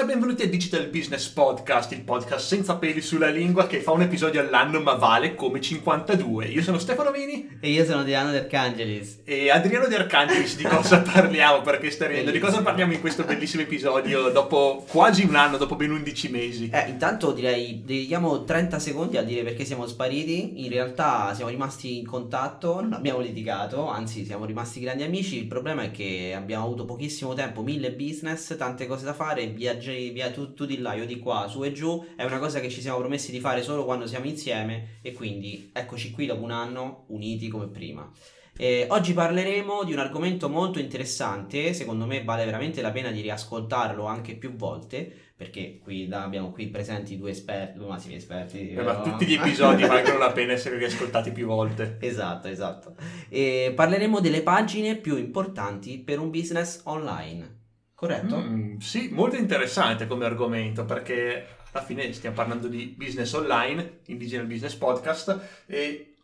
Ciao e benvenuti al Digital Business Podcast, il podcast senza peli sulla lingua che fa un episodio all'anno ma vale come 52. Io sono Stefano Vini e io sono Adriano De Arcangelis. E Adriano De Arcangelis di cosa parliamo? Perché stai ridendo? Di cosa parliamo in questo bellissimo episodio dopo quasi un anno, dopo ben 11 mesi? Eh, intanto direi dedichiamo 30 secondi a dire perché siamo spariti. In realtà siamo rimasti in contatto, non abbiamo litigato, anzi siamo rimasti grandi amici. Il problema è che abbiamo avuto pochissimo tempo, mille business, tante cose da fare, viaggiare via tu, tu, di là, io di qua, su e giù, è una cosa che ci siamo promessi di fare solo quando siamo insieme e quindi eccoci qui dopo un anno uniti come prima. Eh, oggi parleremo di un argomento molto interessante, secondo me vale veramente la pena di riascoltarlo anche più volte, perché qui da, abbiamo qui presenti due esperti, due massimi esperti. Eh, ma tutti gli episodi valgono la pena essere riascoltati più volte. Esatto, esatto. E parleremo delle pagine più importanti per un business online. Corretto? Mm, sì, molto interessante come argomento perché alla fine stiamo parlando di business online, Indigenous Business Podcast e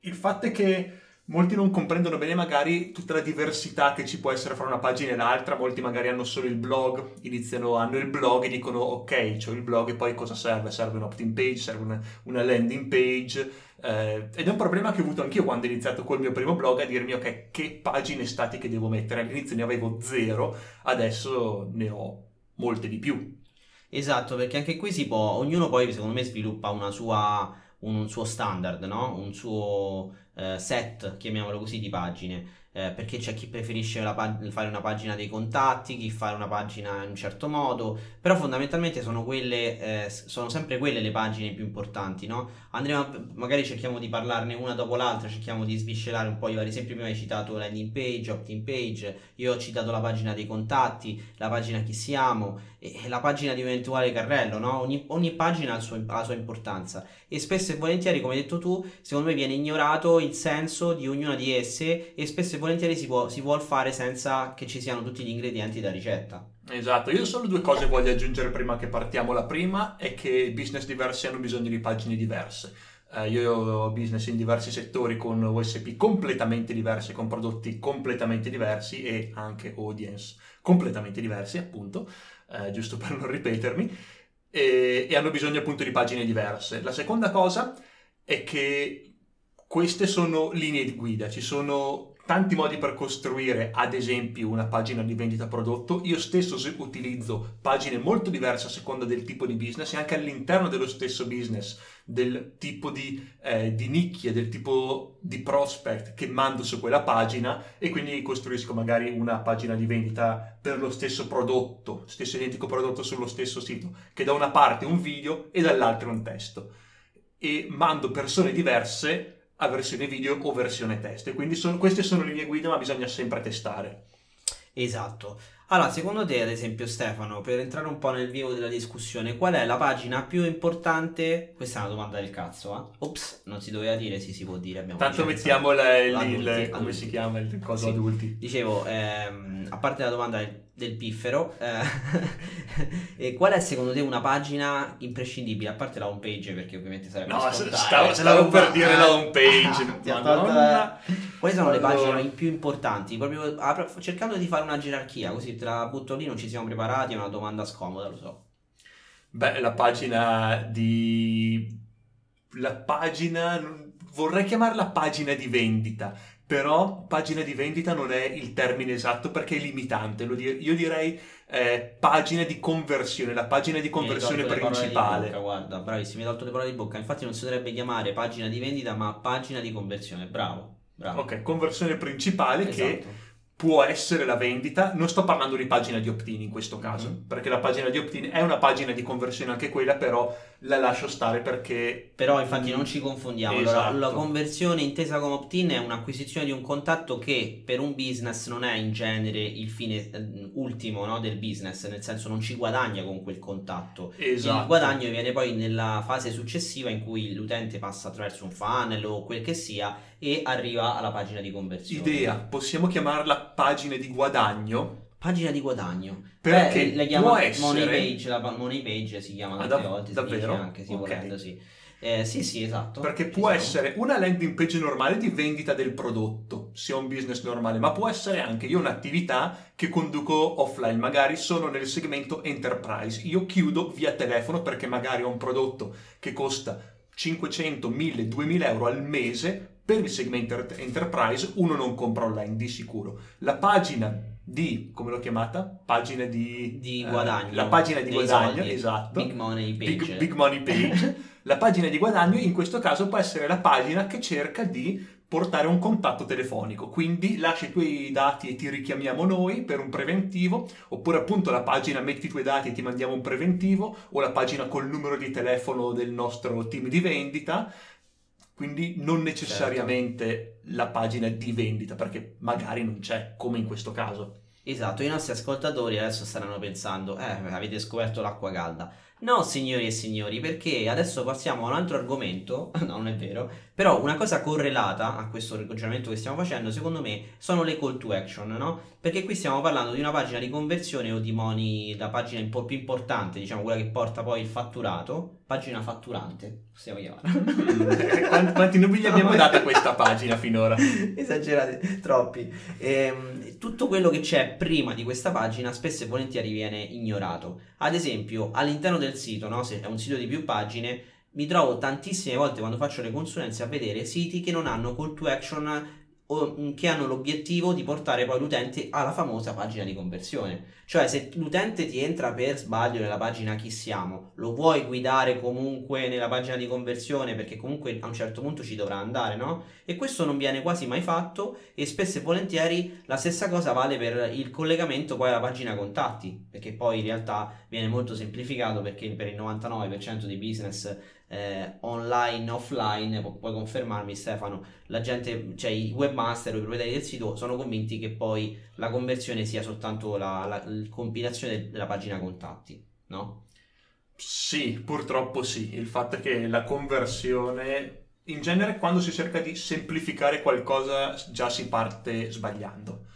il fatto è che molti non comprendono bene magari tutta la diversità che ci può essere fra una pagina e l'altra, molti magari hanno solo il blog, iniziano, hanno il blog e dicono ok, ho il blog e poi cosa serve? Serve un opt-in page, serve una, una landing page eh, ed è un problema che ho avuto anch'io quando ho iniziato col mio primo blog a dirmi ok, che pagine statiche devo mettere? All'inizio ne avevo zero, adesso ne ho molte di più. Esatto, perché anche qui si può, ognuno poi secondo me sviluppa una sua, un, un suo standard, no? un suo set, chiamiamolo così, di pagine eh, perché c'è chi preferisce pag- fare una pagina dei contatti, chi fare una pagina in un certo modo, però fondamentalmente sono quelle, eh, sono sempre quelle le pagine più importanti, no? Andremo, magari cerchiamo di parlarne una dopo l'altra, cerchiamo di sviscerare un po' i vari esempi, prima hai citato landing page, opt-in page, io ho citato la pagina dei contatti, la pagina chi siamo, e, e la pagina di un eventuale carrello, no? Ogni, ogni pagina ha, suo, ha la sua importanza e spesso e volentieri, come hai detto tu, secondo me viene ignorato il senso di ognuna di esse e spesso e volentieri volentieri si può, si può fare senza che ci siano tutti gli ingredienti da ricetta. Esatto, io solo due cose voglio aggiungere prima che partiamo. La prima è che business diversi hanno bisogno di pagine diverse. Uh, io ho business in diversi settori con USP completamente diversi, con prodotti completamente diversi e anche audience completamente diversi, appunto, uh, giusto per non ripetermi, e, e hanno bisogno appunto di pagine diverse. La seconda cosa è che queste sono linee di guida, ci sono tanti modi per costruire, ad esempio, una pagina di vendita prodotto. Io stesso utilizzo pagine molto diverse a seconda del tipo di business e anche all'interno dello stesso business, del tipo di, eh, di nicchia, del tipo di prospect che mando su quella pagina e quindi costruisco magari una pagina di vendita per lo stesso prodotto, stesso identico prodotto sullo stesso sito, che da una parte un video e dall'altra un testo. E mando persone diverse a versione video o versione test. quindi sono, queste sono linee guida, ma bisogna sempre testare. Esatto. Allora, secondo te, ad esempio, Stefano, per entrare un po' nel vivo della discussione, qual è la pagina più importante? Questa è una domanda del cazzo, eh? Ops, non si doveva dire, sì, si può dire. Abbiamo Tanto mettiamo il, adulti, il, adulti. come si chiama il coso sì. adulti. Dicevo, ehm, a parte la domanda del piffero, eh, qual è secondo te una pagina imprescindibile, a parte la home page, perché ovviamente sarebbe No, stavo, stavo per dire la home page. Quali sono le pagine più importanti? Proprio cercando di fare una gerarchia, così te la butto lì, non ci siamo preparati, è una domanda scomoda, lo so. Beh, la pagina di... La pagina... Vorrei chiamarla pagina di vendita, però pagina di vendita non è il termine esatto perché è limitante. Io direi eh, pagina di conversione, la pagina di conversione principale. Bocca, guarda, bravissimo, mi hai tolto le parole di bocca. Infatti non si dovrebbe chiamare pagina di vendita, ma pagina di conversione. Bravo, bravo. Ok, conversione principale esatto. che può essere la vendita, non sto parlando di pagina di opt-in in questo caso, mm-hmm. perché la pagina di opt-in è una pagina di conversione anche quella, però la lascio stare perché... Però infatti non ci confondiamo, esatto. allora, la conversione intesa come opt-in è un'acquisizione di un contatto che per un business non è in genere il fine eh, ultimo no, del business, nel senso non ci guadagna con quel contatto, esatto. il guadagno viene poi nella fase successiva in cui l'utente passa attraverso un funnel o quel che sia e arriva alla pagina di conversione. Idea, possiamo chiamarla pagina di guadagno. Pagina di guadagno. Perché Beh, le chiama money page, la money page si chiama tante ah, da, volte, davvero? anche, sì, okay. volendo, sì. Eh, sì, sì, esatto. Perché Ci può siamo. essere una landing page normale di vendita del prodotto, sia un business normale, ma può essere anche io un'attività che conduco offline, magari sono nel segmento enterprise. Io chiudo via telefono perché magari ho un prodotto che costa 500, 1000, 2000 euro al mese. Per il segmento enter- enterprise uno non compra online di sicuro. La pagina di, come l'ho chiamata? Pagina di... Di eh, guadagno. la pagina di guadagno, soldi. esatto. Big money page. Big, big money page. La pagina di guadagno in questo caso può essere la pagina che cerca di portare un contatto telefonico, quindi lascia i tuoi dati e ti richiamiamo noi per un preventivo, oppure appunto la pagina metti i tuoi dati e ti mandiamo un preventivo, o la pagina col numero di telefono del nostro team di vendita, quindi non necessariamente la pagina di vendita, perché magari non c'è, come in questo caso. Esatto, i nostri ascoltatori adesso staranno pensando, eh, avete scoperto l'acqua calda. No, signori e signori, perché adesso passiamo a un altro argomento, no, non è vero, però una cosa correlata a questo ragionamento che stiamo facendo, secondo me, sono le call to action, no? Perché qui stiamo parlando di una pagina di conversione o di money, la pagina un po' più importante, diciamo quella che porta poi il fatturato, pagina fatturante, possiamo chiamarla. Quanti, quanti nubili abbiamo dato a questa pagina finora? Esagerati, troppi. Ehm, tutto quello che c'è prima di questa pagina spesso e volentieri viene ignorato. Ad esempio, all'interno del sito, no? se è un sito di più pagine, mi trovo tantissime volte quando faccio le consulenze a vedere siti che non hanno call to action o che hanno l'obiettivo di portare poi l'utente alla famosa pagina di conversione. Cioè, se l'utente ti entra per sbaglio nella pagina chi siamo, lo vuoi guidare comunque nella pagina di conversione perché comunque a un certo punto ci dovrà andare, no? E questo non viene quasi mai fatto e spesso e volentieri la stessa cosa vale per il collegamento poi alla pagina contatti, perché poi in realtà viene molto semplificato perché per il 99% dei business eh, online, offline, pu- puoi confermarmi Stefano, la gente, cioè i webmaster o i proprietari del sito sono convinti che poi la conversione sia soltanto la, la- la compilazione della pagina contatti, no? Sì, purtroppo sì. Il fatto è che la conversione, in genere, quando si cerca di semplificare qualcosa, già si parte sbagliando.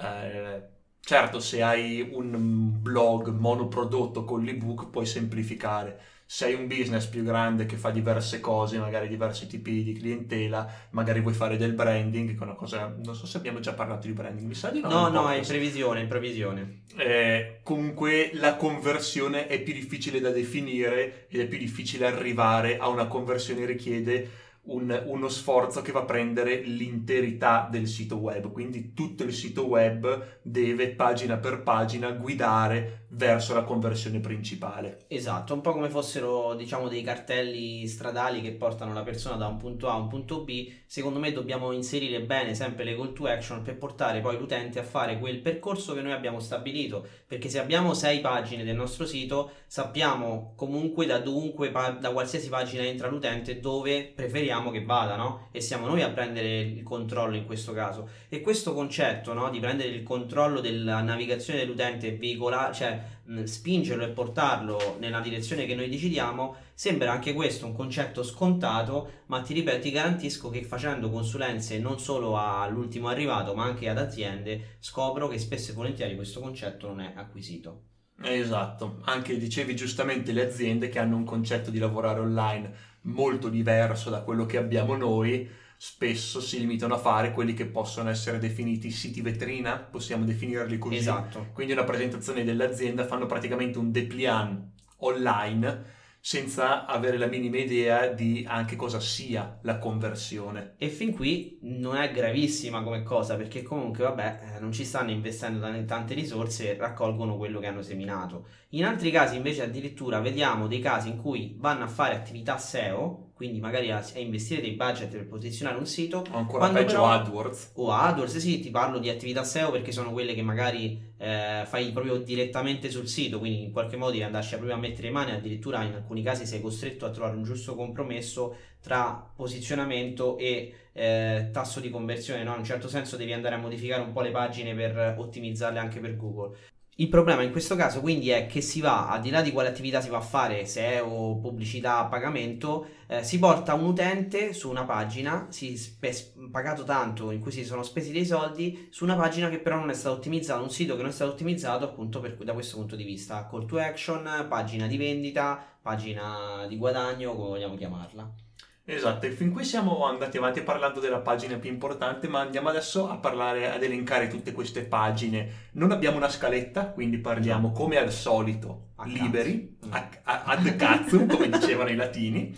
Eh, certo, se hai un blog monoprodotto con l'ebook, puoi semplificare. Se hai un business più grande che fa diverse cose, magari diversi tipi di clientela, magari vuoi fare del branding, che è una cosa... Non so se abbiamo già parlato di branding, mi sa di no. No, no, è in previsione, in previsione. Eh, comunque la conversione è più difficile da definire ed è più difficile arrivare a una conversione richiede un- uno sforzo che va a prendere l'interità del sito web, quindi tutto il sito web deve pagina per pagina guidare verso la conversione principale. Esatto, un po' come fossero, diciamo, dei cartelli stradali che portano la persona da un punto A a un punto B. Secondo me dobbiamo inserire bene sempre le call to action per portare poi l'utente a fare quel percorso che noi abbiamo stabilito. Perché se abbiamo sei pagine del nostro sito, sappiamo comunque da dovunque, da qualsiasi pagina entra l'utente dove preferiamo che vada, no? E siamo noi a prendere il controllo in questo caso. E questo concetto, no, di prendere il controllo della navigazione dell'utente e veicolare, cioè mh, spingerlo e portarlo nella direzione che noi decidiamo, sembra anche questo un concetto scontato, ma ti ripeto, ti garantisco che facendo consulenze non solo all'ultimo arrivato, ma anche ad aziende, scopro che spesso e volentieri questo concetto non è acquisito. Esatto, anche dicevi giustamente le aziende che hanno un concetto di lavorare online molto diverso da quello che abbiamo noi, spesso si limitano a fare quelli che possono essere definiti siti vetrina, possiamo definirli così. Esatto. Quindi una presentazione dell'azienda fanno praticamente un dépliant online senza avere la minima idea di anche cosa sia la conversione. E fin qui non è gravissima come cosa, perché comunque, vabbè, eh, non ci stanno investendo tan- tante risorse, raccolgono quello che hanno seminato. In altri casi, invece, addirittura vediamo dei casi in cui vanno a fare attività SEO, quindi magari a, a investire dei budget per posizionare un sito, O ancora Quando peggio però- AdWords. o AdWords, sì, ti parlo di attività SEO perché sono quelle che magari eh, fai proprio direttamente sul sito, quindi in qualche modo devi andarci proprio a mettere le mani, addirittura in alcuni casi sei costretto a trovare un giusto compromesso tra posizionamento e eh, tasso di conversione, no? In un certo senso devi andare a modificare un po' le pagine per ottimizzarle anche per Google. Il problema in questo caso quindi è che si va, al di là di quale attività si va a fare, SEO, pubblicità pagamento, eh, si porta un utente su una pagina, si spe- pagato tanto, in cui si sono spesi dei soldi, su una pagina che però non è stata ottimizzata, un sito che non è stato ottimizzato appunto per, da questo punto di vista. Call to action, pagina di vendita, pagina di guadagno, come vogliamo chiamarla. Esatto, e fin qui siamo andati avanti parlando della pagina più importante, ma andiamo adesso a parlare, ad elencare tutte queste pagine. Non abbiamo una scaletta, quindi parliamo come al solito, A liberi, cazzo. a- a- ad cazzum, come dicevano i latini.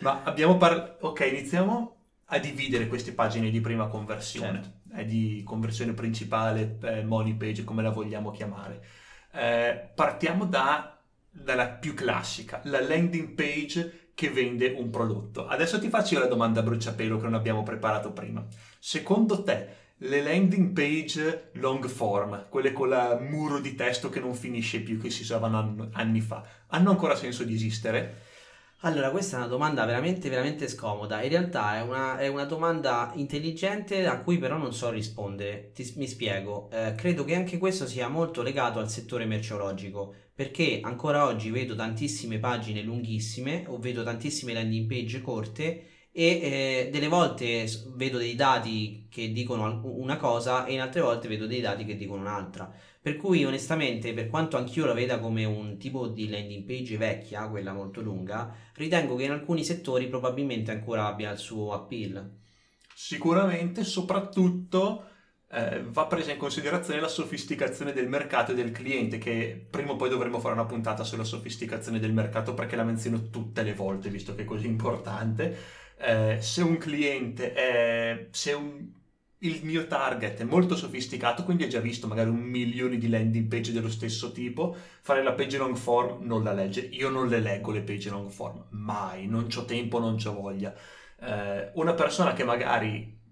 Ma abbiamo parlato... Ok, iniziamo a dividere queste pagine di prima conversione, Certo. eh, di conversione principale, eh, money page, come la vogliamo chiamare. Eh, partiamo da- dalla più classica, la landing page che vende un prodotto. Adesso ti faccio io la domanda a bruciapelo che non abbiamo preparato prima. Secondo te le landing page long form, quelle con il muro di testo che non finisce più, che si usavano anni fa, hanno ancora senso di esistere? Allora, questa è una domanda veramente, veramente scomoda. In realtà è una, è una domanda intelligente a cui però non so rispondere. Ti- mi spiego. Eh, credo che anche questo sia molto legato al settore merceologico, perché ancora oggi vedo tantissime pagine lunghissime o vedo tantissime landing page corte e eh, delle volte vedo dei dati che dicono una cosa e in altre volte vedo dei dati che dicono un'altra. Per cui onestamente, per quanto anch'io la veda come un tipo di landing page vecchia, quella molto lunga, ritengo che in alcuni settori probabilmente ancora abbia il suo appeal. Sicuramente, soprattutto eh, va presa in considerazione la sofisticazione del mercato e del cliente, che prima o poi dovremmo fare una puntata sulla sofisticazione del mercato perché la menziono tutte le volte, visto che è così importante. Eh, se un cliente è... se un- il mio target è molto sofisticato, quindi ho già visto magari un milione di landing page dello stesso tipo, fare la page long form non la legge. Io non le leggo le page long form, mai, non c'ho tempo, non c'ho voglia eh, una persona che magari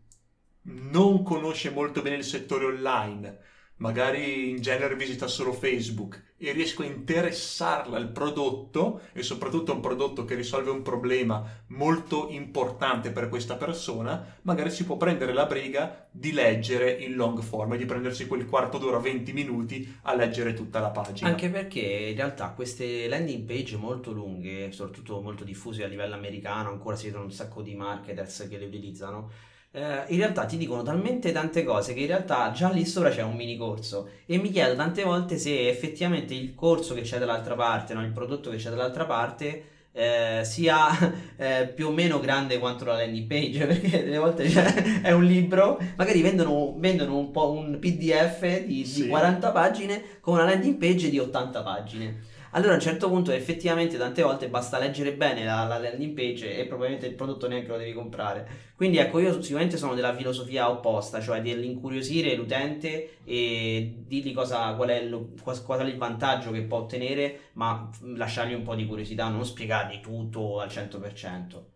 non conosce molto bene il settore online, magari in genere visita solo Facebook e riesco a interessarla al prodotto e soprattutto a un prodotto che risolve un problema molto importante per questa persona, magari si può prendere la briga di leggere in long form e di prendersi quel quarto d'ora, 20 minuti a leggere tutta la pagina. Anche perché in realtà queste landing page molto lunghe, soprattutto molto diffuse a livello americano, ancora si vedono un sacco di marketers che le utilizzano. Eh, in realtà ti dicono talmente tante cose che in realtà già lì sopra c'è un mini corso. E mi chiedo tante volte se effettivamente il corso che c'è dall'altra parte, no, il prodotto che c'è dall'altra parte eh, sia eh, più o meno grande quanto la landing page perché delle volte è un libro. Magari vendono, vendono un po' un pdf di, di Sì. 40 pagine con una landing page di 80 pagine allora a un certo punto effettivamente tante volte basta leggere bene la, la landing page e probabilmente il prodotto neanche lo devi comprare. Quindi ecco io sicuramente sono della filosofia opposta cioè dell'incuriosire l'utente e dirgli cosa, qual, è lo- qual è il vantaggio che può ottenere ma lasciargli un po' di curiosità non spiegargli tutto al 100%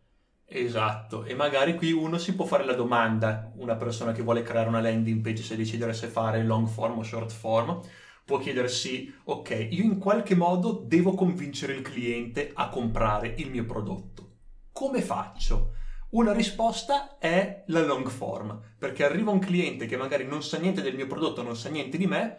Esatto, e magari qui uno si può fare la domanda, una persona che vuole creare una landing page se decidere se fare long form o short form, può chiedersi, ok, io in qualche modo devo convincere il cliente a comprare il mio prodotto. Come faccio? Una risposta è la long form, perché arriva un cliente che magari non sa niente del mio prodotto, non sa niente di me,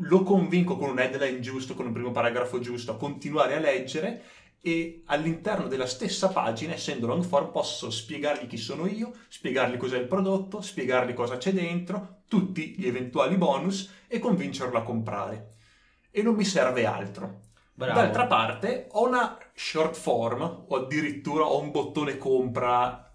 lo convinco con un headline giusto, con un primo paragrafo giusto a continuare a leggere e all'interno della stessa pagina, essendo long form, posso spiegargli chi sono io, spiegargli cos'è il prodotto, spiegargli cosa c'è dentro, tutti gli eventuali bonus e convincerlo a comprare. E non mi serve altro. bravo D'altra parte, ho una short form o addirittura ho un bottone compra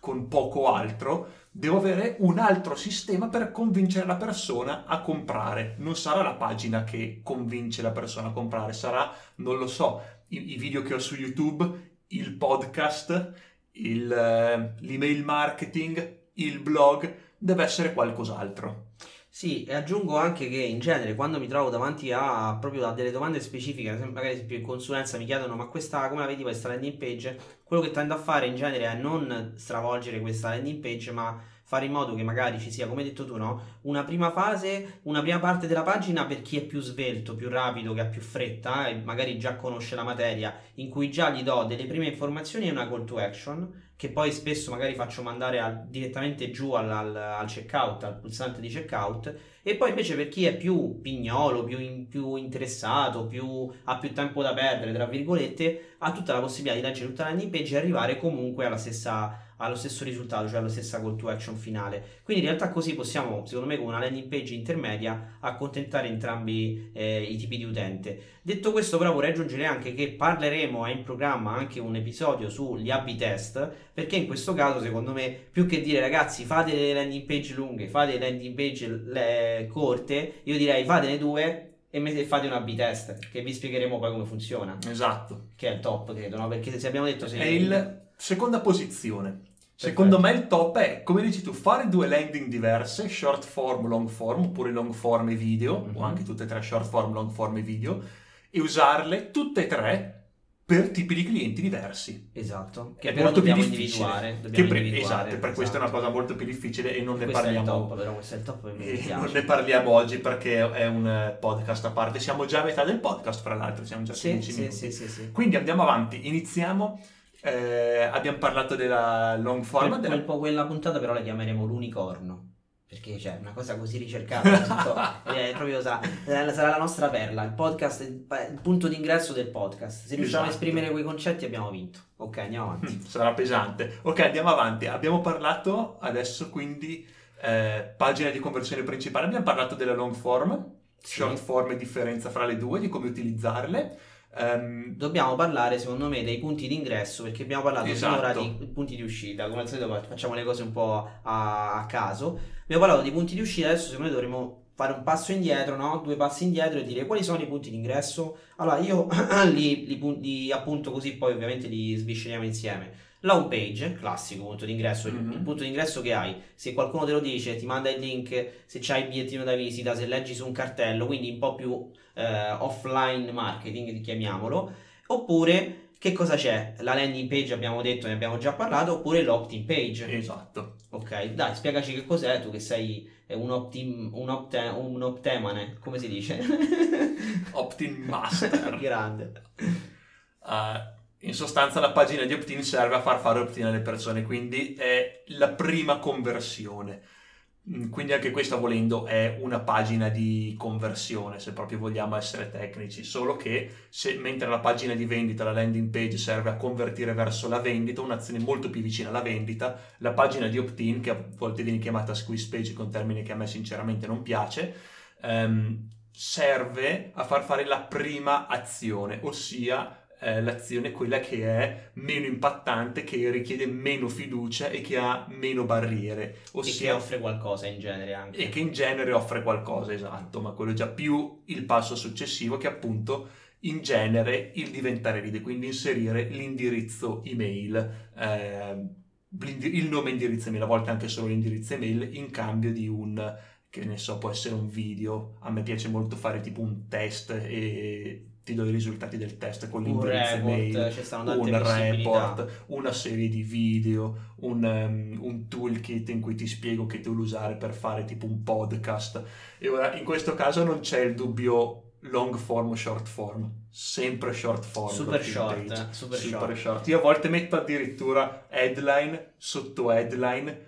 con poco altro. Devo avere un altro sistema per convincere la persona a comprare. Non sarà la pagina che convince la persona a comprare, sarà, non lo so, i, i video che ho su YouTube, il podcast, il, eh, l'email marketing, il blog, deve essere qualcos'altro. Sì, e aggiungo anche che in genere quando mi trovo davanti a proprio a delle domande specifiche, magari se più in consulenza mi chiedono ma questa come la vedi questa landing page, quello che tendo a fare in genere è non stravolgere questa landing page, ma fare in modo che magari ci sia, come hai detto tu, no? una prima fase, una prima parte della pagina per chi è più svelto, più rapido, che ha più fretta e magari già conosce la materia, in cui già gli do delle prime informazioni e una call to action che poi spesso magari faccio mandare al, direttamente giù al, al, al, checkout, al pulsante di checkout, e poi invece per chi è più pignolo, più, in, più interessato, più, ha più tempo da perdere, tra virgolette, ha tutta la possibilità di leggere tutta la landing page e arrivare comunque alla stessa allo stesso risultato, cioè alla stessa call to action finale. Quindi in realtà così possiamo, secondo me, con una landing page intermedia, accontentare entrambi eh, i tipi di utente. Detto questo, però, vorrei aggiungere anche che parleremo, è in programma anche un episodio sugli A-B test, perché in questo caso, secondo me, più che dire ragazzi fate le landing page lunghe, fate le landing page le, corte, io direi fatene due e fate un A-B test, che vi spiegheremo poi come funziona. Esatto. Che è il top, credo, no? Perché se abbiamo detto... Se è il seconda posizione. Secondo me il top è, come dici tu, fare due landing diverse, short form, long form, oppure long form e video, mm-hmm. o mhm. anche tutte e tre short form, long form e video, e usarle tutte e tre per tipi di clienti diversi. Esatto, che è molto più difficile. Dobbiamo pre- esatto, per esatto. questo è una cosa molto più difficile e non ne parliamo. Top, però questo è il top non ne parliamo oggi perché è un podcast a parte. Siamo già a metà del podcast, fra l'altro, siamo già a 15 sì, minuti. Sì, sì, sì, Quindi andiamo avanti, iniziamo eh, abbiamo parlato della long form. Quel, della... quella puntata però la chiameremo l'unicorno. Perché c'è cioè, una cosa così ricercata. tutto, è proprio sarà, sarà, la nostra perla. Il podcast, il, il punto d'ingresso del podcast. Se riusciamo esatto. a esprimere quei concetti abbiamo vinto. Ok, andiamo avanti. Sarà pesante. Ok, andiamo avanti. Abbiamo parlato adesso quindi eh, pagina di conversione principale. Abbiamo parlato della long form, sì. short form e differenza fra le due, di come utilizzarle. Um, Dobbiamo parlare, secondo me, dei punti di ingresso perché abbiamo parlato esatto. finora di punti di uscita. Come al solito, facciamo le cose un po' a, a, caso. Abbiamo parlato di punti di uscita. Adesso, secondo me, dovremmo fare un passo indietro, no? due passi indietro e dire quali sono i punti di ingresso. Allora, io li, li, li appunto così, poi ovviamente li svisceriamo insieme. La home page, classico punto d'ingresso, mm-hmm. il punto d'ingresso che hai, se qualcuno te lo dice, ti manda il link, se c'hai il bigliettino da visita, se leggi su un cartello, quindi un po' più eh, offline marketing, chiamiamolo, oppure che cosa c'è? La landing page abbiamo detto, ne abbiamo già parlato, oppure l'opt-in page. Esatto. Ok, dai, spiegaci che cos'è, tu che sei un, opt-in, un, opt- un optemane, come si dice? opt-in master. Grande. Uh, in sostanza la pagina di opt-in serve a far fare opt-in alle persone, quindi è la prima conversione. Mm, quindi anche questa volendo è una pagina di conversione, se proprio vogliamo essere tecnici, solo che se, mentre la pagina di vendita, la landing page serve a convertire verso la vendita, un'azione molto più vicina alla vendita, la pagina di opt-in, che a volte viene chiamata squeeze page, con termine che a me sinceramente non piace, ehm, serve a far fare la prima azione, ossia eh, l'azione quella che è meno impattante, che richiede meno fiducia e che ha meno barriere. Ossia, e che offre qualcosa in genere anche. E che in genere offre qualcosa, esatto, ma quello è già più il passo successivo che appunto in genere il diventare lead, quindi inserire l'indirizzo email. Eh, il nome indirizzo email, a volte anche solo l'indirizzo email, in cambio di un, che ne so, può essere un video. A me piace molto fare tipo un test e ti do i risultati del test con l'indirizzo email, un report, una serie di video, un, um, un, toolkit in cui ti spiego che devo usare per fare tipo un podcast. E ora in questo caso non c'è il dubbio long form o short form, sempre short form. Super short, eh, super, super short. short. Io a volte metto addirittura headline sotto headline,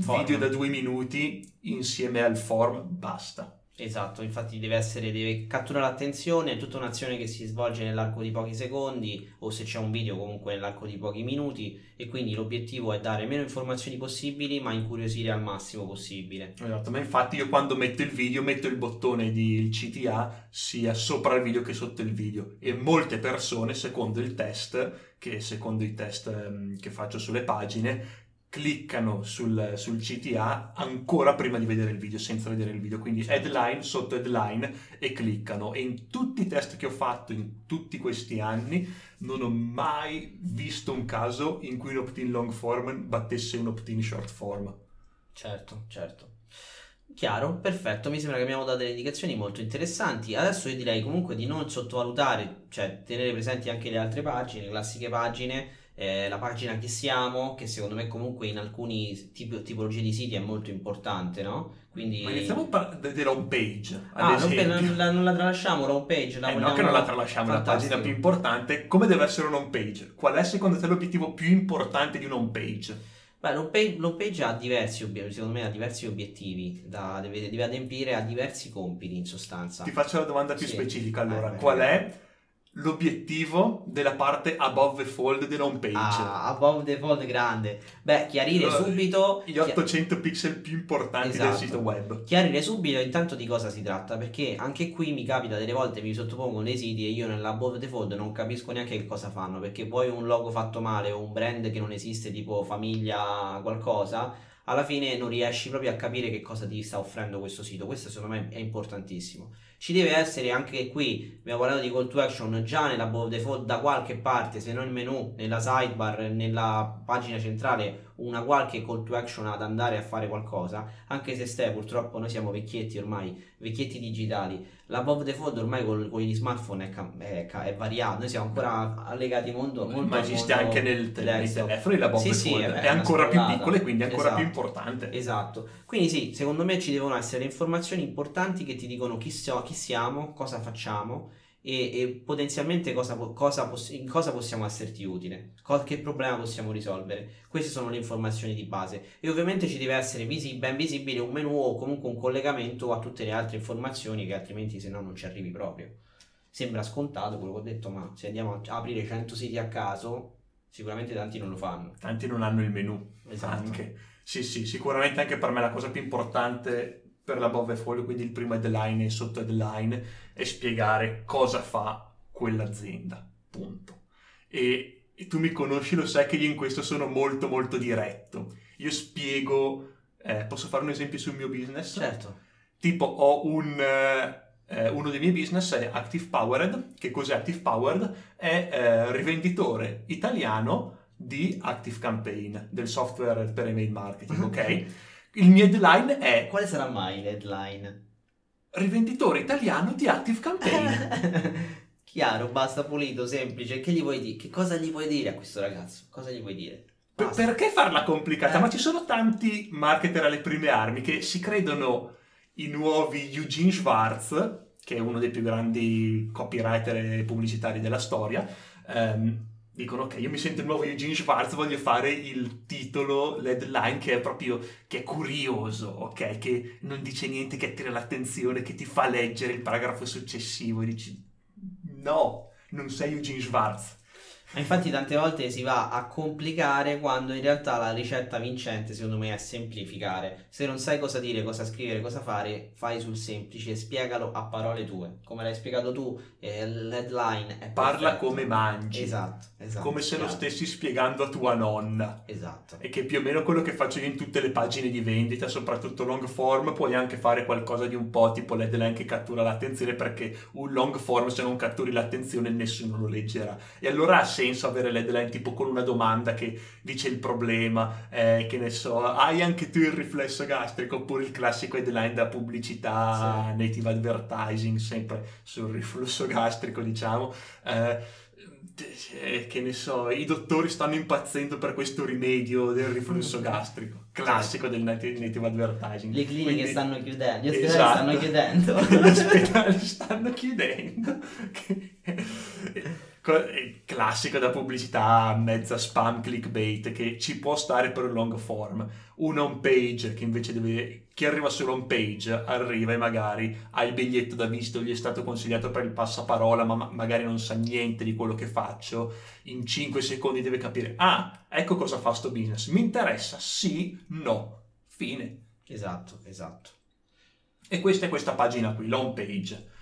form. video da due minuti insieme al form, basta. Esatto, infatti deve essere, deve catturare l'attenzione, è tutta un'azione che si svolge nell'arco di pochi secondi o se c'è un video comunque nell'arco di pochi minuti e quindi l'obiettivo è dare meno informazioni possibili ma incuriosire al massimo possibile. Esatto, ma infatti io quando metto il video metto il bottone di CTA sia sopra il video che sotto il video e molte persone secondo il test, che secondo i test ehm, che faccio sulle pagine, cliccano sul, sul, CTA ancora prima di vedere il video, senza vedere il video, quindi headline sotto headline e cliccano. E in tutti i test che ho fatto in tutti questi anni non ho mai visto un caso in cui un opt-in long form battesse un opt-in short form. Certo, certo. Chiaro, perfetto, mi sembra che abbiamo dato delle indicazioni molto interessanti. Adesso io direi comunque di non sottovalutare, cioè tenere presenti anche le altre pagine, le classiche pagine eh, la pagina chi siamo, che secondo me comunque in alcuni tipi, tipologie di siti è molto importante, no? Quindi... Ma iniziamo par- della home page. Ah, esempio. non, la, non la tralasciamo la home page. La eh, no, che non la tralasciamo, Fantastico. la pagina più importante. Come deve essere un home page? Qual è secondo te l'obiettivo più importante di un home page? Beh, l'home page, ha diversi obiettivi, secondo me ha diversi obiettivi, da, deve, deve adempiere a diversi compiti in sostanza. Ti faccio la domanda più sì. specifica allora. Eh, Qual è l'obiettivo della parte above the fold dell'home page. Ah, above the fold grande. Beh, chiarire allora, subito gli 800 chi... pixel più importanti esatto. del sito web. Chiarire subito intanto di cosa si tratta, perché anche qui mi capita delle volte mi sottopongono dei siti e io nell'above the fold non capisco neanche che cosa fanno, perché poi un logo fatto male o un brand che non esiste tipo famiglia qualcosa alla fine non riesci proprio a capire che cosa ti sta offrendo questo sito. Questo secondo me è importantissimo. Ci deve essere anche qui, abbiamo parlato di call to action già nella default da qualche parte, se non il menu, nella sidebar, nella pagina centrale, una qualche call to action ad andare a fare qualcosa, anche se stai purtroppo noi siamo vecchietti ormai, vecchietti digitali. La Bob Default ormai con, con gli smartphone è, è, è, variato, noi siamo ancora allegati molto, molto Ma esiste anche nel telefono la Bob sì, sì, è, è ancora più piccola e quindi è ancora esatto, più importante. Esatto. Quindi sì, secondo me ci devono essere informazioni importanti che ti dicono chi, so, chi siamo, cosa facciamo e, e potenzialmente cosa, cosa in cosa possiamo esserti utile, che problema possiamo risolvere. Queste sono le informazioni di base e ovviamente ci deve essere visi- ben visibile un menu o comunque un collegamento a tutte le altre informazioni che altrimenti se no non ci arrivi proprio. Sembra scontato quello che ho detto, ma se andiamo a aprire 100 siti a caso, sicuramente tanti non lo fanno. Tanti non hanno il menu. Esatto. Anche. Sì, sì, sicuramente anche per me la cosa più importante per la Bove Folio, quindi il primo headline e sotto headline, e spiegare cosa fa quell'azienda. Punto. E, e, tu mi conosci, lo sai che io in questo sono molto molto diretto. Io spiego, eh, posso fare un esempio sul mio business? Certo. Tipo ho un... Eh, uno dei miei business è Active Powered. Che cos'è Active Powered? È eh, rivenditore italiano di Active Campaign, del software per email marketing, ok? Il mio headline è... Quale sarà mai l'headline? Rivenditore italiano di Active Campaign. Chiaro, basta, pulito, semplice. Che gli vuoi dire? Che cosa gli vuoi dire a questo ragazzo? Cosa gli vuoi dire? Per, perché farla complicata? Eh. Ma ci sono tanti marketer alle prime armi che si credono i nuovi Eugene Schwartz, che è uno dei più grandi copywriter pubblicitari della storia. Um, dicono ok, io mi sento il nuovo Eugene Schwartz, voglio fare il titolo, l'headline che è proprio, che è curioso, ok? Che non dice niente, che attira l'attenzione, che ti fa leggere il paragrafo successivo e dici no, non sei Eugene Schwartz. Ma infatti tante volte si va a complicare quando in realtà la ricetta vincente secondo me è semplificare. Se non sai cosa dire, cosa scrivere, cosa fare, fai sul semplice e spiegalo a parole tue. Come l'hai spiegato tu, eh, l'headline è Parla perfetto. come mangi. Esatto, esatto. Come se lo stessi spiegando a tua nonna. Esatto. E che più o meno quello che faccio io in tutte le pagine di vendita, soprattutto long form, puoi anche fare qualcosa di un po' tipo l'headline che cattura l'attenzione perché un long form se non catturi l'attenzione nessuno lo leggerà. E allora ha senso avere l'headline tipo con una domanda che dice il problema, eh, che ne so, hai anche tu il riflesso gastrico oppure il classico headline da pubblicità, sì. native advertising, sempre sul riflusso gastrico diciamo. Eh, che ne so, i dottori stanno impazzendo per questo rimedio del riflusso gastrico, classico del native, native advertising. Le cliniche Quindi, stanno chiudendo, gli ospedali esatto, stanno chiudendo. Gli ospedali stanno chiudendo classico da pubblicità mezza spam clickbait che ci può stare per un long form. Una home page che invece deve chi arriva solo home page arriva e magari ha il biglietto da visto gli è stato consigliato per il passaparola ma magari non sa niente di quello che faccio. In 5 secondi deve capire ah ecco cosa fa sto business. Mi interessa sì no. Fine. Esatto esatto. E questa è questa pagina qui l'home page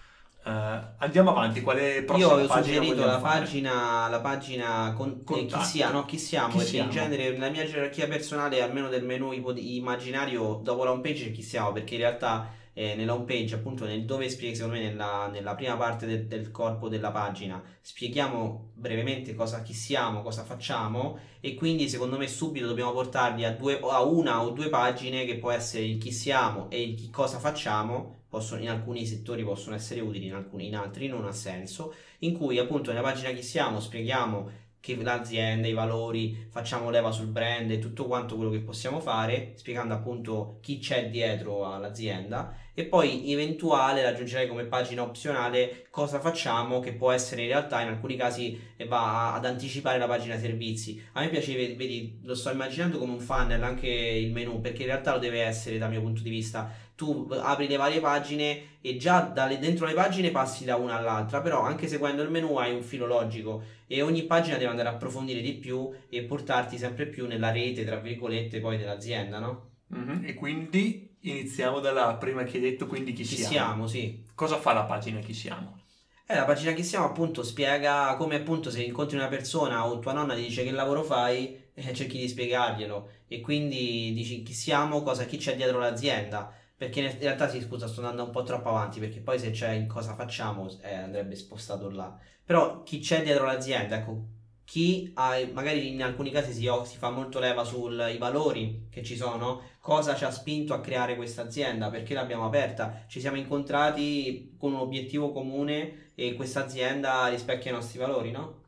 Uh, andiamo avanti, quale prossima Io avevo suggerito la pagina, la pagina con, eh, chi, sia, no, chi siamo, chi siamo? in genere nella mia gerarchia personale, almeno del menu immaginario, dopo la homepage chi siamo, perché in realtà eh, nella homepage, appunto, nel dove spieghi, secondo me, nella, nella prima parte del, del, corpo della pagina, spieghiamo brevemente cosa, chi siamo, cosa facciamo, e quindi secondo me subito dobbiamo portarli a, due, a una o due pagine che può essere il chi siamo e il chi cosa facciamo. Possono, in alcuni settori possono essere utili, in, alcuni, in altri non ha senso, in cui appunto nella pagina chi siamo spieghiamo che l'azienda, i valori, facciamo leva sul brand e tutto quanto quello che possiamo fare, spiegando appunto chi c'è dietro all'azienda e poi eventuale aggiungerei come pagina opzionale cosa facciamo che può essere in realtà in alcuni casi eh, va ad anticipare la pagina servizi. A me piace, vedi, lo sto immaginando come un funnel anche il menu perché in realtà lo deve essere dal mio punto di vista tu apri le varie pagine e già dalle, dentro le pagine passi da una all'altra, però anche seguendo il menu hai un filo logico e ogni pagina deve andare a approfondire di più e portarti sempre più nella rete, tra virgolette, poi dell'azienda, no? Mm-hmm. E quindi iniziamo dalla prima che hai detto, quindi chi, chi siamo. siamo, sì. Cosa fa la pagina chi siamo? Eh, la pagina chi siamo appunto spiega come appunto se incontri una persona o tua nonna ti dice che lavoro fai, eh, cerchi di spiegarglielo e quindi dici chi siamo, cosa, chi c'è dietro l'azienda perché in realtà sì, scusa, sto andando un po' troppo avanti perché poi se c'è in cosa facciamo eh, andrebbe spostato là. Però chi c'è dietro l'azienda, ecco, chi ha, magari in alcuni casi si, si fa molto leva sui valori che ci sono, cosa ci ha spinto a creare questa azienda, perché l'abbiamo aperta, ci siamo incontrati con un obiettivo comune e questa azienda rispecchia i nostri valori, no?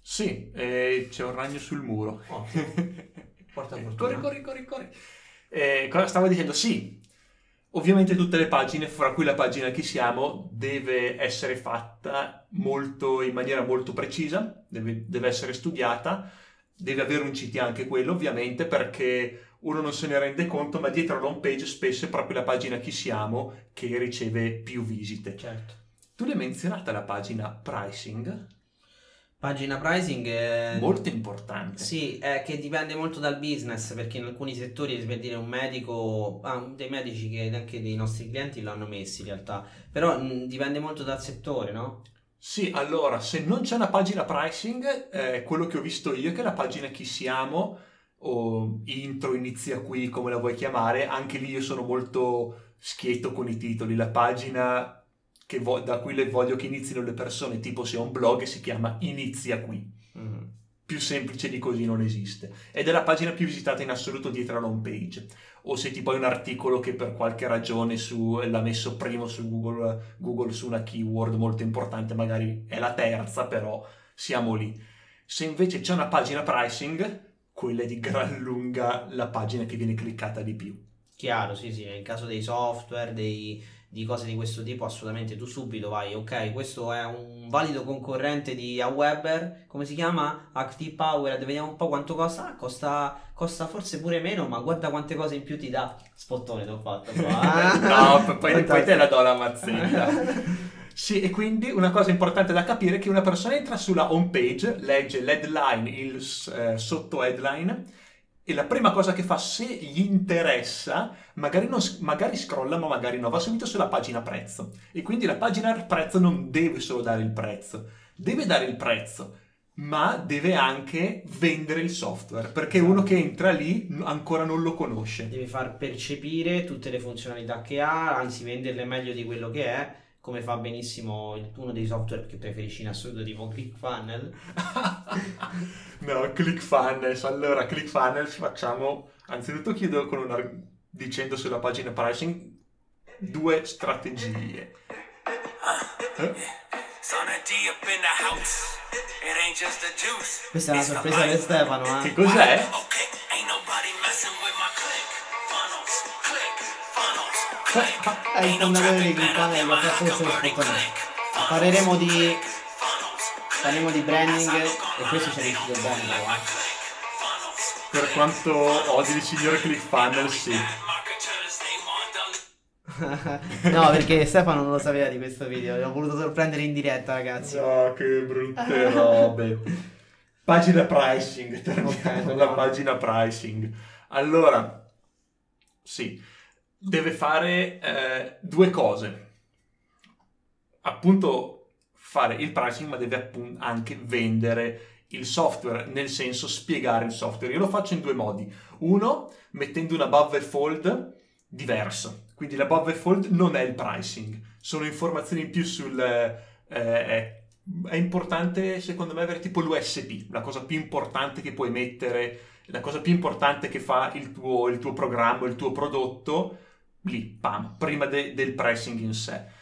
Sì, eh, c'è un ragno sul muro. Oh. Porta fortuna. Corri, corri, corri, corri. Eh, cosa stavo dicendo? Sì, Ovviamente tutte le pagine, fra cui la pagina Chi siamo, deve essere fatta molto, in maniera molto precisa, deve, deve essere studiata, deve avere un CT anche quello ovviamente perché uno non se ne rende conto, ma dietro all'home page spesso è proprio la pagina Chi siamo che riceve più visite. Certo. Tu l'hai menzionata la pagina pricing? Pagina pricing è... molto importante. Sì, è che dipende molto dal business perché in alcuni settori, per dire un medico, ah, dei medici che anche dei nostri clienti l'hanno messi in realtà, però mh, dipende molto dal settore, no? Sì, allora, se non c'è una pagina pricing, eh, quello che ho visto io è che la pagina chi siamo o intro inizia qui, come la vuoi chiamare, anche lì io sono molto schietto con i titoli, la pagina vo- da cui le voglio che inizino le persone, tipo se ho un blog si chiama Inizia qui. Mm. Più semplice di così non esiste. Ed è la pagina più visitata in assoluto dietro alla home page. O se tipo hai un articolo che per qualche ragione su, l'ha messo primo su Google, Google su una keyword molto importante, magari è la terza, però siamo lì. Se invece c'è una pagina pricing, quella è di gran lunga la pagina che viene cliccata di più. Chiaro, sì, sì, nel caso dei software, dei, di cose di questo tipo assolutamente tu subito vai ok questo è un valido concorrente di Aweber come si chiama? Active Power vediamo un po' quanto costa costa, costa forse pure meno ma guarda quante cose in più ti dà. Spottone ti ho fatto no poi, poi te la do la mazzetta. Sì, e quindi una cosa importante da capire è che una persona entra sulla home page, legge l'headline, il eh, sotto headline e la prima cosa che fa, se gli interessa, magari, non, magari scrolla, ma magari no, va subito sulla pagina prezzo. E quindi la pagina prezzo non deve solo dare il prezzo, deve dare il prezzo, ma deve anche vendere il software, perché esatto. uno che entra lì ancora non lo conosce. Deve far percepire tutte le funzionalità che ha, anzi venderle meglio di quello che è come fa benissimo il, uno dei software che preferisci in assoluto tipo ClickFunnels no ClickFunnels allora ClickFunnels facciamo anzitutto chiudo con una dicendo sulla pagina pricing due strategie. Eh? questa è una sorpresa per Stefano eh? che cos'è? È il fondatore di Grifone che ha fatto questo sfruttamento. Parleremo di parleremo di branding e questo ci è riuscito bene però. Per quanto odi il signor ClickFunnels, sì. no, perché Stefano non lo sapeva di questo video, l'ho voluto sorprendere in diretta, ragazzi. No, che brutte robe. pagina pricing, torniamo alla pagina pricing. Allora, sì, deve fare eh, due cose. Appunto fare il pricing, ma deve appunto anche vendere il software, nel senso spiegare il software. Io lo faccio in due modi. Uno, mettendo una above fold diversa. Quindi la above fold non è il pricing, sono informazioni in più sul... Eh, eh è importante secondo me avere tipo l'USP, la cosa più importante che puoi mettere, la cosa più importante che fa il tuo, il tuo programma, il tuo prodotto, pam, prima de- del pricing in sé.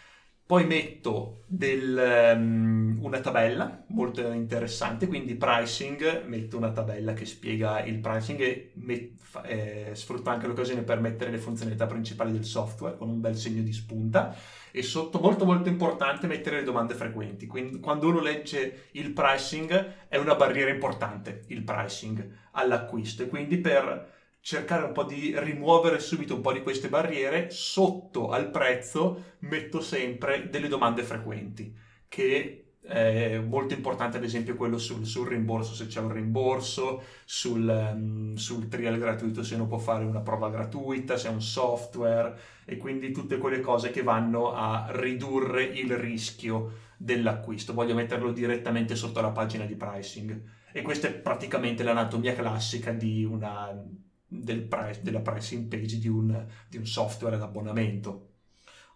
Poi metto del, um, una tabella molto interessante, quindi pricing, metto una tabella che spiega il pricing e met, eh, sfrutta anche l'occasione per mettere le funzionalità principali del software con un bel segno di spunta e sotto molto molto importante mettere le domande frequenti. Quindi quando uno legge il pricing è una barriera importante il pricing all'acquisto e quindi per cercare un po' di rimuovere subito un po' di queste barriere, sotto al prezzo metto sempre delle domande frequenti, che è molto importante ad esempio quello sul, sul rimborso, se c'è un rimborso, sul, um, sul, trial gratuito, se uno può fare una prova gratuita, se è un software e quindi tutte quelle cose che vanno a ridurre il rischio dell'acquisto. Voglio metterlo direttamente sotto la pagina di pricing e questa è praticamente l'anatomia classica di una del price, della pricing page di un, di un software ad abbonamento.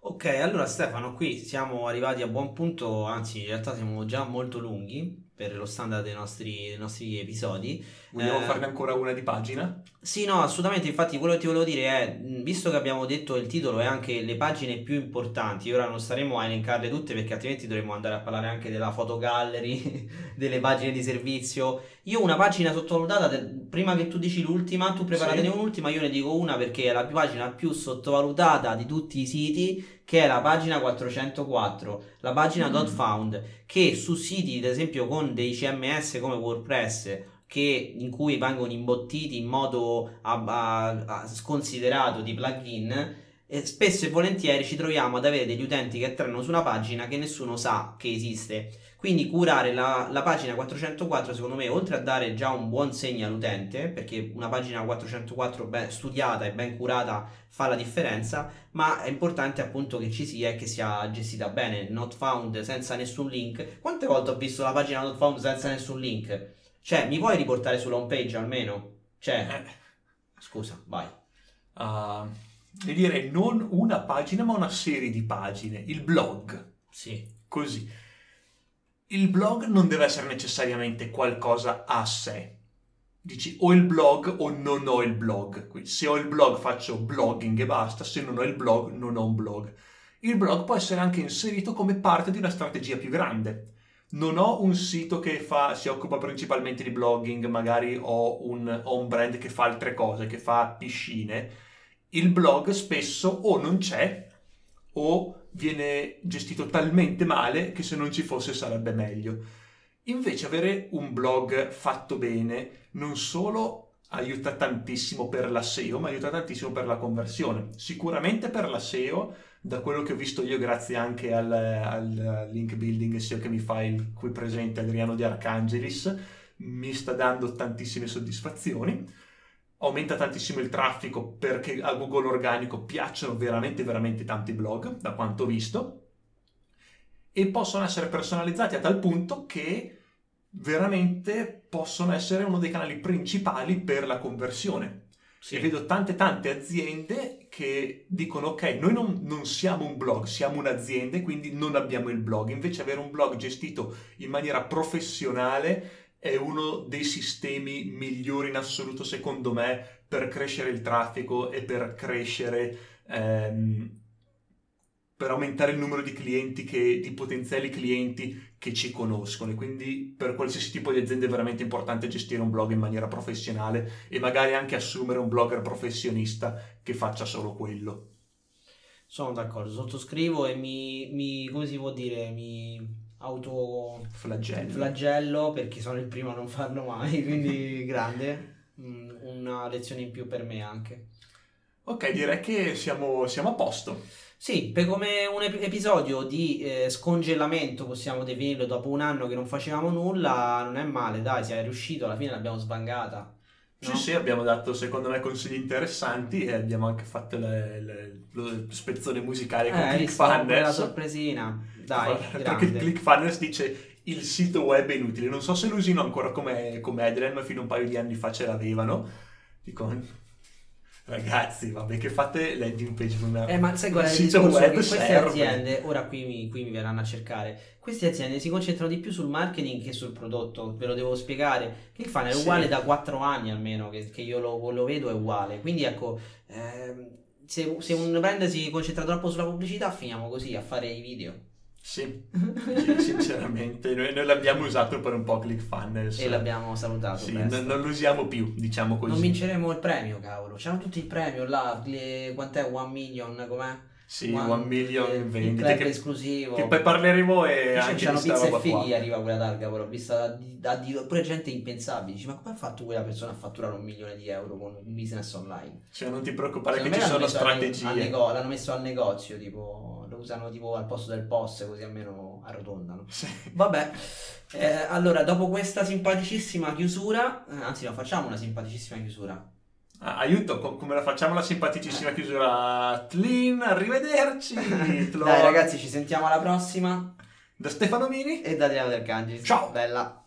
Ok, allora Stefano, qui siamo arrivati a buon punto, anzi in realtà siamo già molto lunghi per lo standard dei nostri, dei nostri episodi. Vogliamo eh, farne ancora una di pagina? Sì, no, assolutamente. Infatti, quello che ti volevo dire è: visto che abbiamo detto il titolo e anche le pagine più importanti, ora non staremo a elencarle tutte perché altrimenti dovremmo andare a parlare anche della fotogallery, delle pagine di servizio. Io una pagina sottovalutata, prima che tu dici l'ultima, tu preparatene sì. un'ultima, io ne dico una perché è la pagina più sottovalutata di tutti i siti che è la pagina 404, la pagina mm. .found, che su siti, ad esempio, con dei CMS come WordPress, che, in cui vengono imbottiti in modo a, a, a sconsiderato di plugin, e spesso e volentieri ci troviamo ad avere degli utenti che entrano su una pagina che nessuno sa che esiste. Quindi curare la, la, pagina 404 secondo me oltre a dare già un buon segno all'utente, perché una pagina 404 ben studiata e ben curata fa la differenza, ma è importante appunto che ci sia e che sia gestita bene, not found senza nessun link. Quante volte ho visto la pagina not found senza nessun link? Cioè, mi puoi riportare sulla home page almeno? Cioè, eh. scusa, vai. Uh, direi non una pagina ma una serie di pagine, il blog. Sì. Così il blog non deve essere necessariamente qualcosa a sé. Dici ho il blog o non ho il blog. Quindi, se ho il blog faccio blogging e basta, se non ho il blog non ho un blog. Il blog può essere anche inserito come parte di una strategia più grande. Non ho un sito che fa, si occupa principalmente di blogging, magari ho un, ho un brand che fa altre cose, che fa piscine. Il blog spesso o non c'è o viene gestito talmente male che se non ci fosse sarebbe meglio. Invece avere un blog fatto bene non solo aiuta tantissimo per la SEO, ma aiuta tantissimo per la conversione. Sicuramente per la SEO, da quello che ho visto io, grazie anche al, al link building SEO che mi fa il qui presente Adriano di Arcangelis, mi sta dando tantissime soddisfazioni aumenta tantissimo il traffico perché a Google organico piacciono veramente veramente tanti blog, da quanto ho visto, e possono essere personalizzati a tal punto che veramente possono essere uno dei canali principali per la conversione. Sì. E vedo tante tante aziende che dicono ok, noi non, non siamo un blog, siamo un'azienda quindi non abbiamo il blog. Invece avere un blog gestito in maniera professionale è uno dei sistemi migliori in assoluto, secondo me, per crescere il traffico e per crescere, ehm, per aumentare il numero di clienti, che, di potenziali clienti che ci conoscono. E quindi per qualsiasi tipo di azienda è veramente importante gestire un blog in maniera professionale e magari anche assumere un blogger professionista che faccia solo quello. Sono d'accordo, sottoscrivo e mi, mi come si può dire, mi autoflagello flagello perché sono il primo a non farlo mai, quindi grande, mm, una lezione in più per me anche. Ok, direi che siamo, siamo a posto. Sì, per come un ep- episodio di eh, scongelamento, possiamo definirlo, dopo un anno che non facevamo nulla, non è male, dai, si è riuscito, alla fine l'abbiamo sbangata. No? Sì, sì, abbiamo dato secondo me consigli interessanti e abbiamo anche fatto le, le, lo spezzone musicale con eh, ClickFunnels. la sorpresina, dai, Perché ClickFunnels dice il sito web è inutile, non so se lo usino ancora come, come Adrian, ma fino a un paio di anni fa ce l'avevano. Dico, Ragazzi, vabbè, che fate landing page con una... Eh, ma sai qual è il discorso? Web queste serve. aziende, ora qui mi, qui mi, verranno a cercare, queste aziende si concentrano di più sul marketing che sul prodotto, ve lo devo spiegare. Il fan è uguale sì. da 4 anni almeno, che, che io lo, lo, vedo è uguale. Quindi ecco, ehm, se, se un brand si concentra troppo sulla pubblicità, finiamo così a fare i video. Sì, sinceramente, noi, noi, l'abbiamo usato per un po' ClickFunnels. E l'abbiamo salutato. Sì, non, non, lo usiamo più, diciamo così. Non vinceremo il premio, cavolo. C'erano tutti il premio là, le, quant'è? One million, com'è? Sì, one, one million vendite. che, esclusivo. Che poi parleremo e anche c'erano pizza e fighi arriva quella targa, però ho visto da, da, da, pure gente impensabile. Dici, ma come ha fatto quella persona a fatturare un milione di euro con un business online? Cioè, non ti preoccupare Secondo che ci sono strategie. Al, al nego- l'hanno messo al negozio, tipo, lo usano tipo al posto del POS, così almeno arrotondano. Sì. Vabbè, eh, allora, dopo questa simpaticissima chiusura, eh, anzi, no, facciamo una simpaticissima chiusura. Ah, aiuto, come la facciamo la simpaticissima chiusura? Tlin, arrivederci! Dai ragazzi, ci sentiamo alla prossima. Da Stefano Mini e da Adriano Del Cangi. Ciao! Bella!